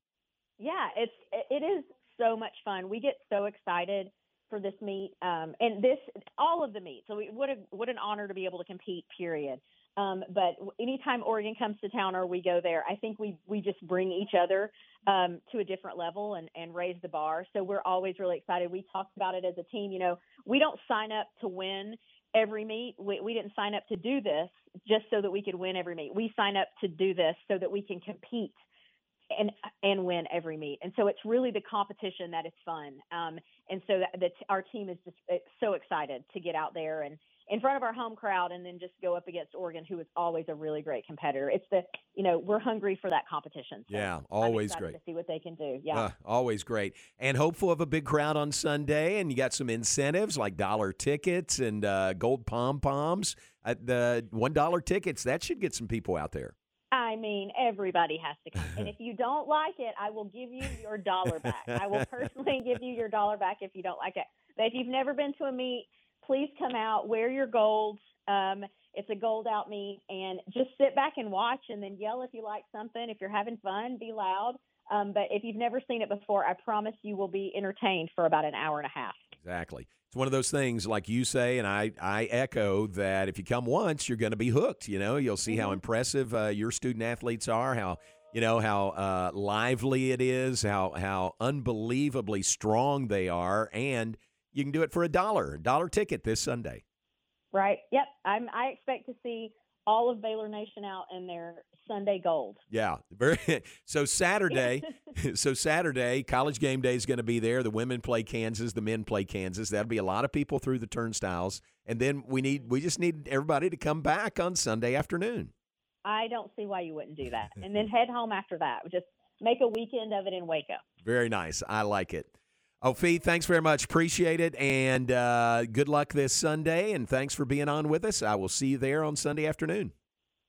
Yeah, it's it is so much fun. We get so excited for this meet, um, and this all of the meets. So we, what a what an honor to be able to compete. Period. Um, but anytime Oregon comes to town or we go there, I think we we just bring each other um, to a different level and, and raise the bar. So we're always really excited. We talked about it as a team. You know, we don't sign up to win every meet. We, we didn't sign up to do this just so that we could win every meet. We sign up to do this so that we can compete and and win every meet. And so it's really the competition that is fun. Um, and so that, that our team is just so excited to get out there and in front of our home crowd and then just go up against Oregon, who is always a really great competitor. It's the you know we're hungry for that competition. So yeah, always great to see what they can do. Yeah, uh, always great and hopeful of a big crowd on Sunday. And you got some incentives like dollar tickets and uh, gold pom poms. At the one dollar tickets that should get some people out there. I mean, everybody has to come. And if you don't like it, I will give you your dollar back. I will personally give you your dollar back if you don't like it. But if you've never been to a meet, please come out, wear your golds. Um, it's a gold out meet, and just sit back and watch, and then yell if you like something. If you're having fun, be loud. Um, but if you've never seen it before, I promise you will be entertained for about an hour and a half. Exactly. It's one of those things like you say and i i echo that if you come once you're going to be hooked you know? You'll see mm-hmm. how impressive uh, your student athletes are how you know how uh, lively it is how how unbelievably strong they are and you can do it for a dollar dollar ticket this sunday. Right. Yep. I'm i expect to see all of baylor nation out in their Sunday gold. Yeah, very. So Saturday, so Saturday, college game day is going to be there. The women play Kansas, the men play Kansas. That'll be a lot of people through the turnstiles, and then we need we just need everybody to come back on Sunday afternoon. I don't see why you wouldn't do that, and then head home after that. Just make a weekend of it in Waco. Very nice. I like it. Oh, Fee, thanks very much. Appreciate it. And uh, good luck this Sunday. And thanks for being on with us. I will see you there on Sunday afternoon.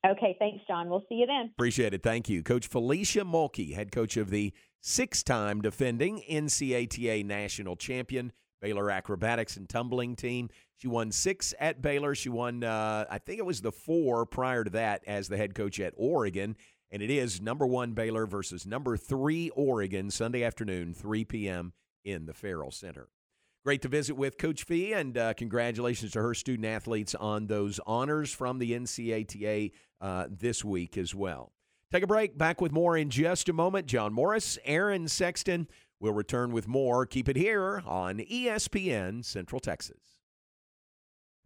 Okay, thanks, John. We'll see you then. Appreciate it. Thank you. Coach Felecia Mulkey, head coach of the six time defending NCATA national champion Baylor acrobatics and tumbling team. She won six at Baylor. She won, uh, I think it was the four prior to that as the head coach at Oregon. And it is number one Baylor versus number three Oregon, Sunday afternoon, 3 p.m. in the Ferrell Center. Great to visit with Coach Fee, and uh, congratulations to her student athletes on those honors from the NCATA uh, this week as well. Take a break. Back with more in just a moment. John Morris, Aaron Sexton will return with more. Keep it here on ESPN Central Texas.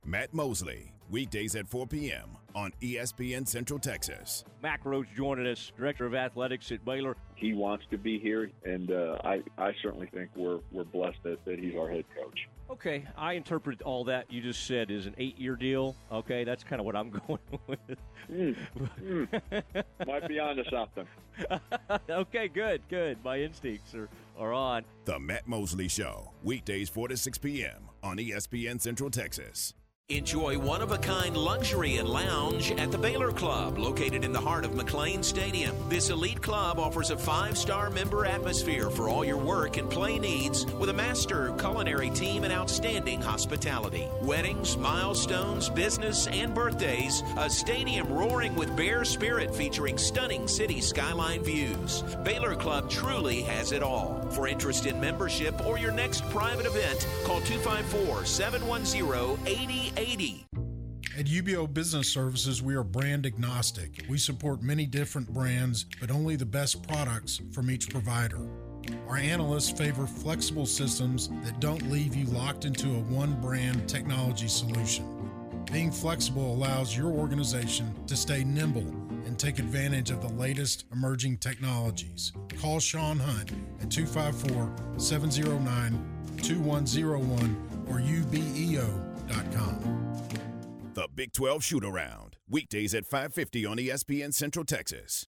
Matt Mosley, weekdays at 4 p.m. on ESPN Central Texas. Mack Rhoades joining us, Director of Athletics at Baylor. He wants to be here, and uh, I, I certainly think we're, we're blessed that, that he's our head coach. Okay, I interpret all that you just said as an eight-year deal. Okay, that's kind of what I'm going with. Mm, mm. Might be onto something. okay, good, good. My instincts are, are on. The Matt Mosley Show, weekdays 4 to 6 p.m. on ESPN Central Texas. Enjoy one of a kind luxury and lounge at the Baylor Club, located in the heart of McLane Stadium. This elite club offers a five star member atmosphere for all your work and play needs with a master culinary team and outstanding hospitality. Weddings, milestones, business, and birthdays, a stadium roaring with bear spirit featuring stunning city skyline views. Baylor Club truly has it all. For interest in membership or your next private event, call 254 710 80 80. At UBEO Business Services, we are brand agnostic. We support many different brands, but only the best products from each provider. Our analysts favor flexible systems that don't leave you locked into a one brand technology solution. Being flexible allows your organization to stay nimble and take advantage of the latest emerging technologies. Call Sean Hunt at 254 709 2101 or ubeo.com. The Big 12 Shoot Around. Weekdays at 550 on ESPN Central Texas.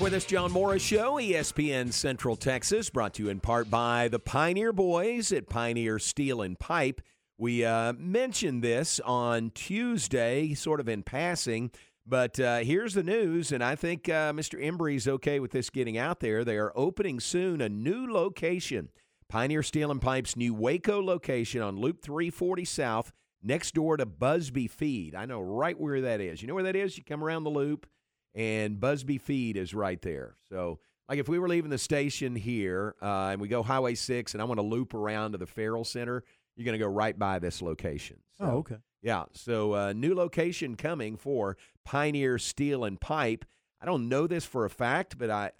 With us, John Morris Show, ESPN Central Texas, brought to you in part by the Pioneer Boys at Pioneer Steel and Pipe. We uh, mentioned this on Tuesday, sort of in passing, but uh, here's the news, and I think uh, Mr. Embry's okay with this getting out there. They are opening soon a new location, Pioneer Steel and Pipe's new Waco location on Loop 340 South, next door to Busby Feed. I know right where that is. You know where that is? You come around the loop and Busby Feed is right there. So, like if we were leaving the station here uh, and we go Highway 6 and I want to loop around to the Ferrell Center, you're going to go right by this location. So, Oh, okay. Yeah. So, uh, new location coming for Pioneer Steel and Pipe. I don't know this for a fact, but I,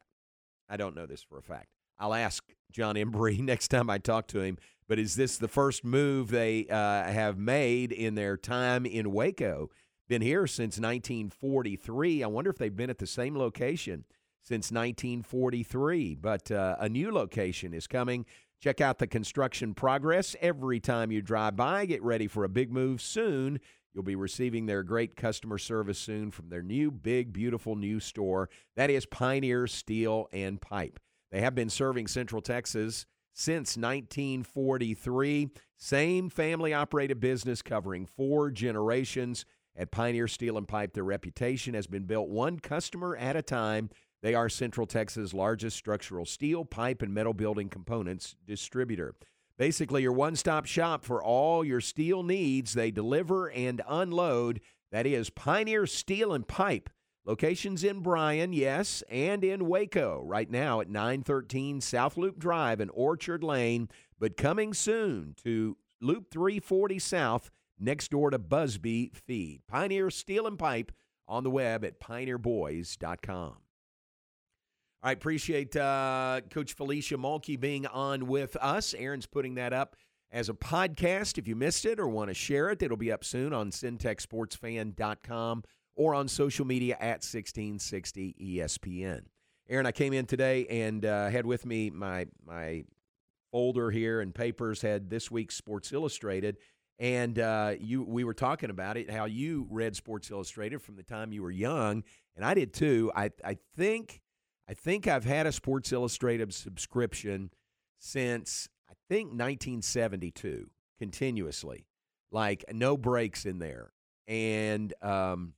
I don't know this for a fact. I'll ask John Embry next time I talk to him. But is this the first move they uh, have made in their time in Waco? Been here since 1943. I wonder if they've been at the same location since 1943. But uh, a new location is coming. Check out the construction progress every time you drive by. Get ready for a big move soon. You'll be receiving their great customer service soon from their new, big, beautiful new store. That is Pioneer Steel and Pipe. They have been serving Central Texas since 1943. Same family operated business covering four generations. At Pioneer Steel and Pipe, their reputation has been built one customer at a time. They are Central Texas' largest structural steel, pipe, and metal building components distributor. Basically, your one stop shop for all your steel needs. They deliver and unload. That is Pioneer Steel and Pipe. Locations in Bryan, yes, and in Waco right now at 913 South Loop Drive and Orchard Lane, but coming soon to Loop 340 South next door to Busby Feed. Pioneer Steel and Pipe on the web at pioneerboys.com. All right, appreciate uh, Coach Felecia Mulkey being on with us. Aaron's putting that up as a podcast. If you missed it or want to share it, it'll be up soon on centexsportsfan.com or on social media at 1660 ESPN. Aaron, I came in today and uh, had with me my my folder here and papers had this week's Sports Illustrated, and uh, you we were talking about it how you read Sports Illustrated from the time you were young, and I did too. I I think I think I've had a Sports Illustrated subscription since I think 1972 continuously, like no breaks in there, and um,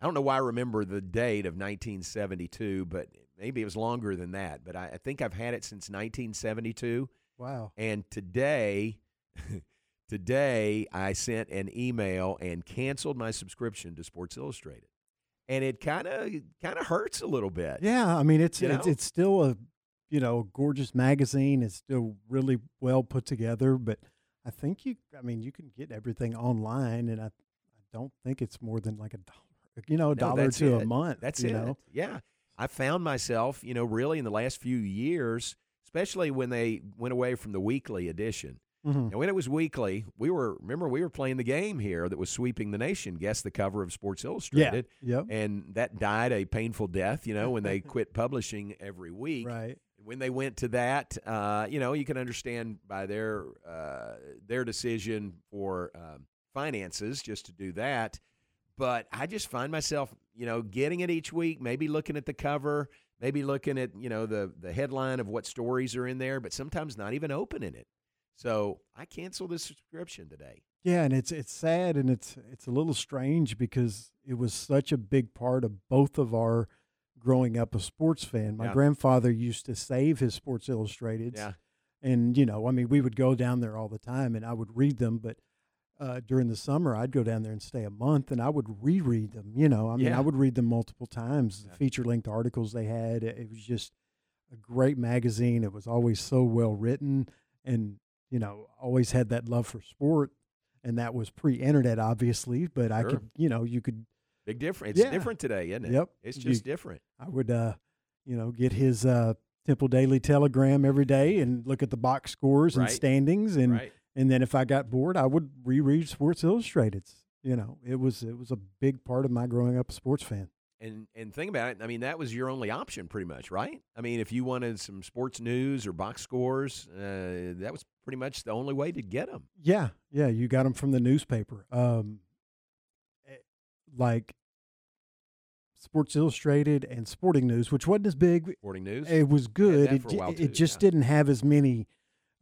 I don't know why I remember the date of 1972, but maybe it was longer than that. But I, I think I've had it since 1972. Wow. And today, today I sent an email and canceled my subscription to Sports Illustrated, and it kind of kind of hurts a little bit. Yeah, I mean it's You it's, know? it's still a you know, gorgeous magazine. It's still really well put together, but I think you, I mean, you can get everything online, and I, I don't think it's more than like a dollar, you know, a No, dollar to a month. That's it. Know? Yeah. I found myself, you know, really in the last few years, especially when they went away from the weekly edition. Mhm. And when it was weekly, we were remember we were playing the game here that was sweeping the nation. Guess the cover of Sports Illustrated. Yeah. Yep. And that died a painful death, you know, when they quit publishing every week. Right. When they went to that, uh, you know, you can understand by their uh, their decision for um, finances just to do that. But I just find myself, you know, getting it each week, maybe looking at the cover, maybe looking at, you know, the the headline of what stories are in there, but sometimes not even opening it. So I cancel the subscription today. Yeah, and it's it's sad and it's it's a little strange because it was such a big part of both of our growing up a sports fan. My Yeah. grandfather used to save his Sports Illustrated. Yeah. And you know, I mean, we would go down there all the time and I would read them, but uh, during the summer, I'd go down there and stay a month, and I would reread them. You know, I mean, Yeah. I would read them multiple times. The feature-length articles they had, it was just a great magazine. It was always so well written, and you know, always had that love for sport. And that was pre-internet, obviously, but I could, you know, you could Big difference. It's Yeah. different today, isn't it? Yep. It's You- just different. I would, uh, you know, get his uh, Temple Daily Telegram every day and look at the box scores and standings, and Right. and then if I got bored, I would reread Sports Illustrated. You know, it was it was a big part of my growing up a sports fan. And and think about it. I mean, that was your only option, pretty much, right? I mean, if you wanted some sports news or box scores, uh, that was pretty much the only way to get them. Yeah, yeah, you got them from the newspaper. Um, eh, like Sports Illustrated and Sporting News, which wasn't as big. Sporting News? It was good. It, for a ju- while, it just yeah. didn't have as many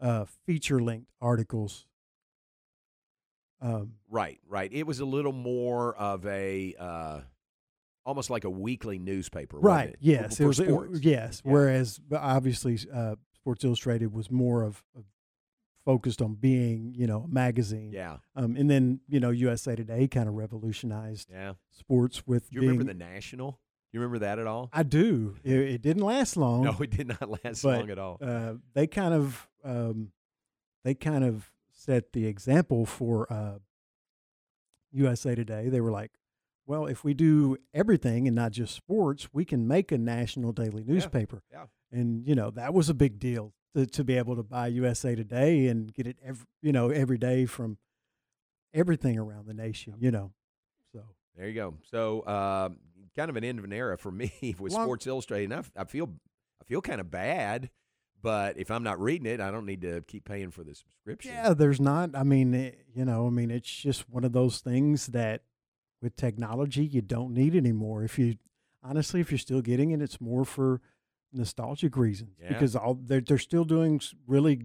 uh, feature length articles. Um, Right, right. It was a little more of a uh, almost like a weekly newspaper, right. Yes. For, it was, for it- sports. yes. Whereas, obviously, uh, Sports Illustrated was more of, of focused on being, you know, a magazine. Yeah. Um, and then you know, USA Today kind of revolutionized Yeah. sports with. Do you being, remember the National? You remember that at all? I do. It, it didn't last long. No, it did not last but, long at all. Uh, they kind of, um, they kind of set the example for uh, USA Today. They were like, well, if we do everything and not just sports, we can make a national daily newspaper. yeah. And you know that was a big deal to, to be able to buy USA Today and get it every, you know every day from everything around the nation. You know, so There you go. So, um, kind of an end of an era for me with Long- Sports Illustrated. And I, f- I feel, I feel kind of bad, but if I'm not reading it, I don't need to keep paying for the subscription. Yeah, there's not. I mean, it, you know, I mean, it's just one of those things that with technology you don't need anymore. If you honestly, if you're still getting it, it's more for nostalgic reasons Yeah. because all they're they're still doing really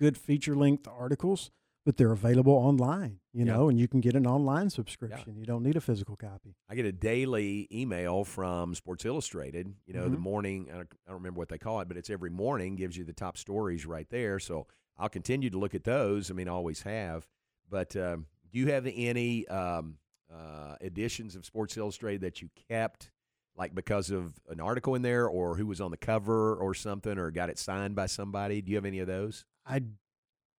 good feature length articles, but they're available online. You Yeah. know, and you can get an online subscription. You don't need a physical copy. I get a daily email from Sports Illustrated. You know, the Mhm. morning, I don't, I don't remember what they call it, but it's every morning, gives you the top stories right there. So I'll continue to look at those. I mean, I always have. But um, do you have any um, uh, editions of Sports Illustrated that you kept, like because of an article in there or who was on the cover or something or got it signed by somebody? Do you have any of those? I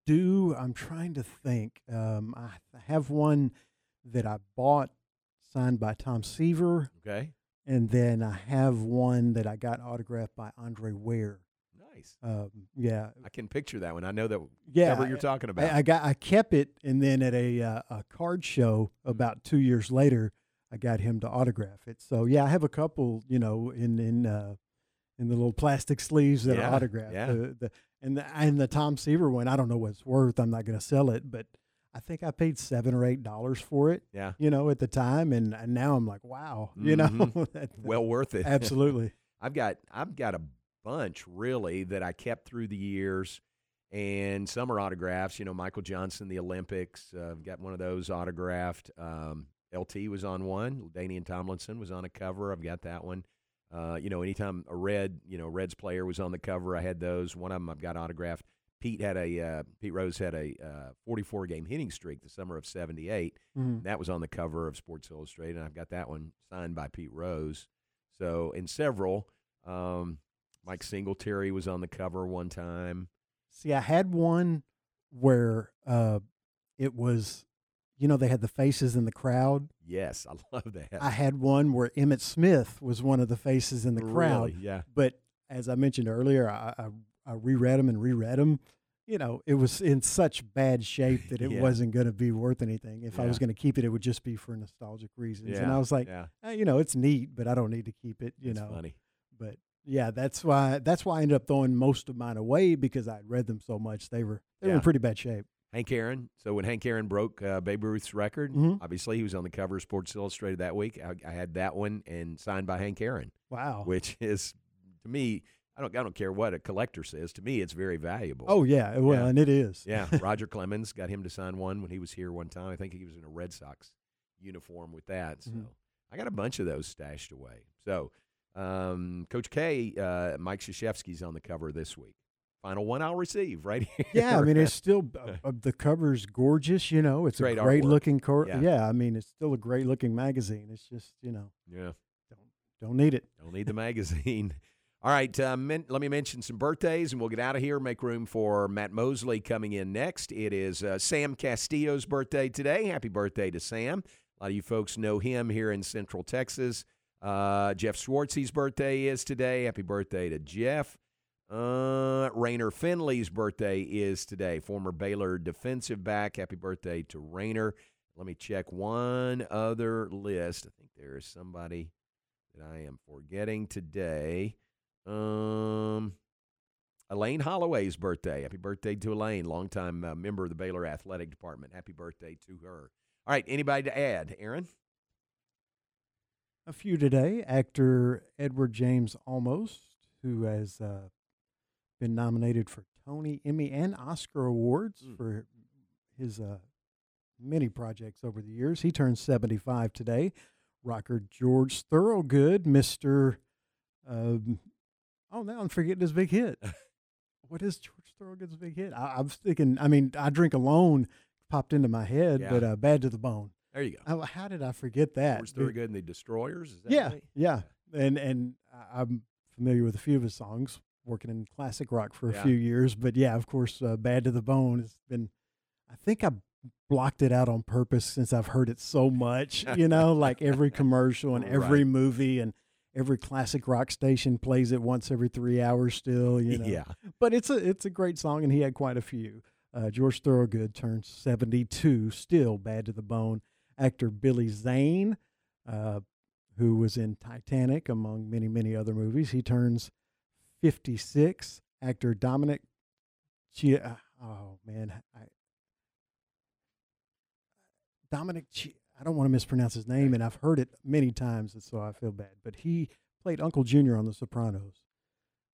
do. I'm trying to think. Um, I have one that I bought signed by Tom Seaver. Okay. And then I have one that I got autographed by Andre Ware. Nice. Um, yeah. I can picture that one. I know that Yeah, cover you're talking about. I, I got I kept it, and then at a uh, a card show about two years later, I got him to autograph it. So yeah, I have a couple, you know, in in uh, in the little plastic sleeves that Yeah, are autographed. yeah. The, the, and the and the Tom Seaver one, I don't know what it's worth. I'm not going to sell it, but I think I paid seven or eight dollars for it. Yeah. you know, at the time, and, and now I'm like, wow, you know, Mhm. that- well worth it. Absolutely. I've got I've got a bunch really that I kept through the years, and some are autographs. You know, Michael Johnson, the Olympics. Uh, I've got one of those autographed. Um, LT was on one. Danian Tomlinson was on a cover. I've got that one. Uh, you know, anytime a red, you know, Reds player was on the cover, I had those. One of them I've got autographed. Pete had a uh, Pete Rose had a uh, 44 game hitting streak the summer of '78. Mhm. That was on the cover of Sports Illustrated, and I've got that one signed by Pete Rose. So, in several, um, Mike Singletary was on the cover one time. See, I had one where uh, it was, you know, they had the faces in the crowd. Yes, I love that. I had one where Emmitt Smith was one of the faces in the crowd. Really? Yeah. But as I mentioned earlier, I, I, I reread them and reread them. You know, it was in such bad shape that it Yeah. wasn't going to be worth anything. If I was going to keep it, it would just be for nostalgic reasons. Yeah. And I was like, yeah. eh, you know, it's neat, but I don't need to keep it. You That's know, funny. But yeah, that's why that's why I ended up throwing most of mine away because I'd read them so much. They were they were Yeah. in pretty bad shape. Hank Aaron. So when Hank Aaron broke uh, Babe Ruth's record, Mhm. obviously he was on the cover of Sports Illustrated that week. I, I had that one and signed by Hank Aaron. Wow. Which is to me, I don't I don't care what a collector says. To me, it's very valuable. Oh yeah, well, and it is. Yeah, Roger Clemens got him to sign one when he was here one time. I think he was in a Red Sox uniform with that. So Mhm. I got a bunch of those stashed away. So um, Coach K, uh, Mike Krzyzewski's on the cover this week. Final one I'll receive right here. Yeah, I mean it's still uh, uh, the cover's gorgeous. You know, it's Great a great artwork. looking cor- Yeah. yeah. I mean it's still a great looking magazine. It's just you know yeah. don't need it. Don't need the magazine. All right, uh, men, let me mention some birthdays, and we'll get out of here. Make room for Matt Mosley coming in next. It is uh, Sam Castillo's birthday today. Happy birthday to Sam! A lot of you folks know him here in Central Texas. Uh, Jeff Schwartzy's birthday is today. Happy birthday to Jeff. Uh, Rayner Finley's birthday is today. Former Baylor defensive back. Happy birthday to Rayner. Let me check one other list. I think there is somebody that I am forgetting today. Um, Elaine Holloway's birthday. Happy birthday to Elaine, longtime uh, member of the Baylor Athletic Department. Happy birthday to her. All right, anybody to add? Aaron? A few today. Actor Edward James Olmos, who has uh, been nominated for Tony, Emmy, and Oscar awards for his uh, many projects over the years. He turns 75 today. Rocker George Thorogood, Mr. Um, oh, now I'm forgetting his big hit. what is George Thorogood's big hit? I, was thinking, I mean, I Drink Alone popped into my head, Yeah. but uh, Bad to the Bone. There you go. Oh, how did I forget that? George Thorogood and the Destroyers? Is that Yeah, right? yeah, and and I'm familiar with a few of his songs, working in classic rock for a Yeah. few years. But yeah, of course, uh, "Bad to the Bone" has been. I think I blocked it out on purpose since I've heard it so much. You know, like every commercial and every Right. movie and every classic rock station plays it once every three hours. Still, you know. Yeah. But it's a it's a great song, and he had quite a few. Uh, George Thorogood turns 72, still bad to the bone. Actor Billy Zane, uh, who was in Titanic, among many, many other movies, he turns 56. Actor Dominic, Chi- uh, oh man, I, Dominic, Chi- I don't want to mispronounce his name, and I've heard it many times, and so I feel bad. But he played Uncle Junior on The Sopranos.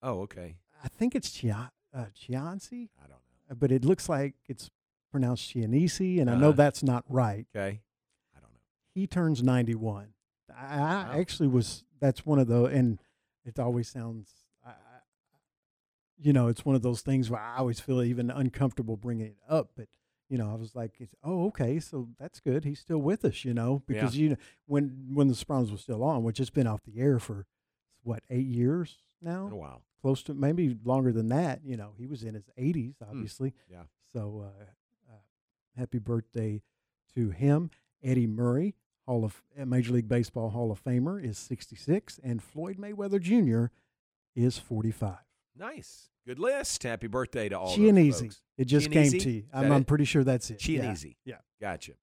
Oh, okay. I think it's Chia, uh, Chianci. I don't know. But it looks like it's pronounced Chianese, and I know Uh-huh. that's not right. Okay. He turns 91. I, I Wow. actually was, that's one of the, and it always sounds, I, I- you know, it's one of those things where I always feel even uncomfortable bringing it up. But, you know, I was like, oh, okay, so that's good. He's still with us, you know, because, you know, when, when The Sopranos was still on, which has been off the air for, what, eight years now? A while. Close to maybe longer than that. You know, he was in his 80s, obviously. Yeah. So, uh, uh, happy birthday to him. Eddie Murray, Hall of uh, Major League Baseball Hall of Famer, is 66, and Floyd Mayweather Jr. is 45. Nice. Good list. Happy birthday to all Chianese. folks. It just came to you. I'm, I'm pretty sure that's it. Yeah. Chianese. Yeah. Gotcha.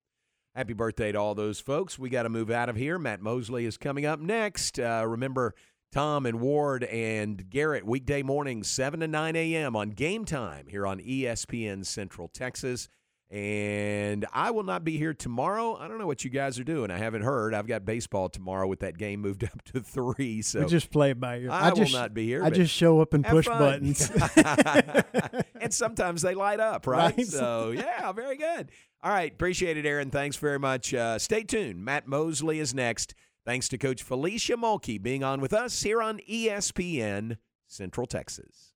Happy birthday to all those folks. We got to move out of here. Matt Mosley is coming up next. Uh, remember, Tom and Ward and Garrett, weekday mornings, 7 to 9 a.m. on game time here on ESPN Central Texas. And I will not be here tomorrow. I don't know what you guys are doing. I haven't heard. I've got baseball tomorrow with that game moved up to three. So we just play it by ear. I, just, will not be here. I just show up and push fun. buttons. and sometimes they light up, right? Right. So, yeah, very good. All right. Appreciate it, Aaron. Thanks very much. Uh, stay tuned. Matt Mosley is next. Thanks to Coach Felecia Mulkey being on with us here on ESPN Central Texas.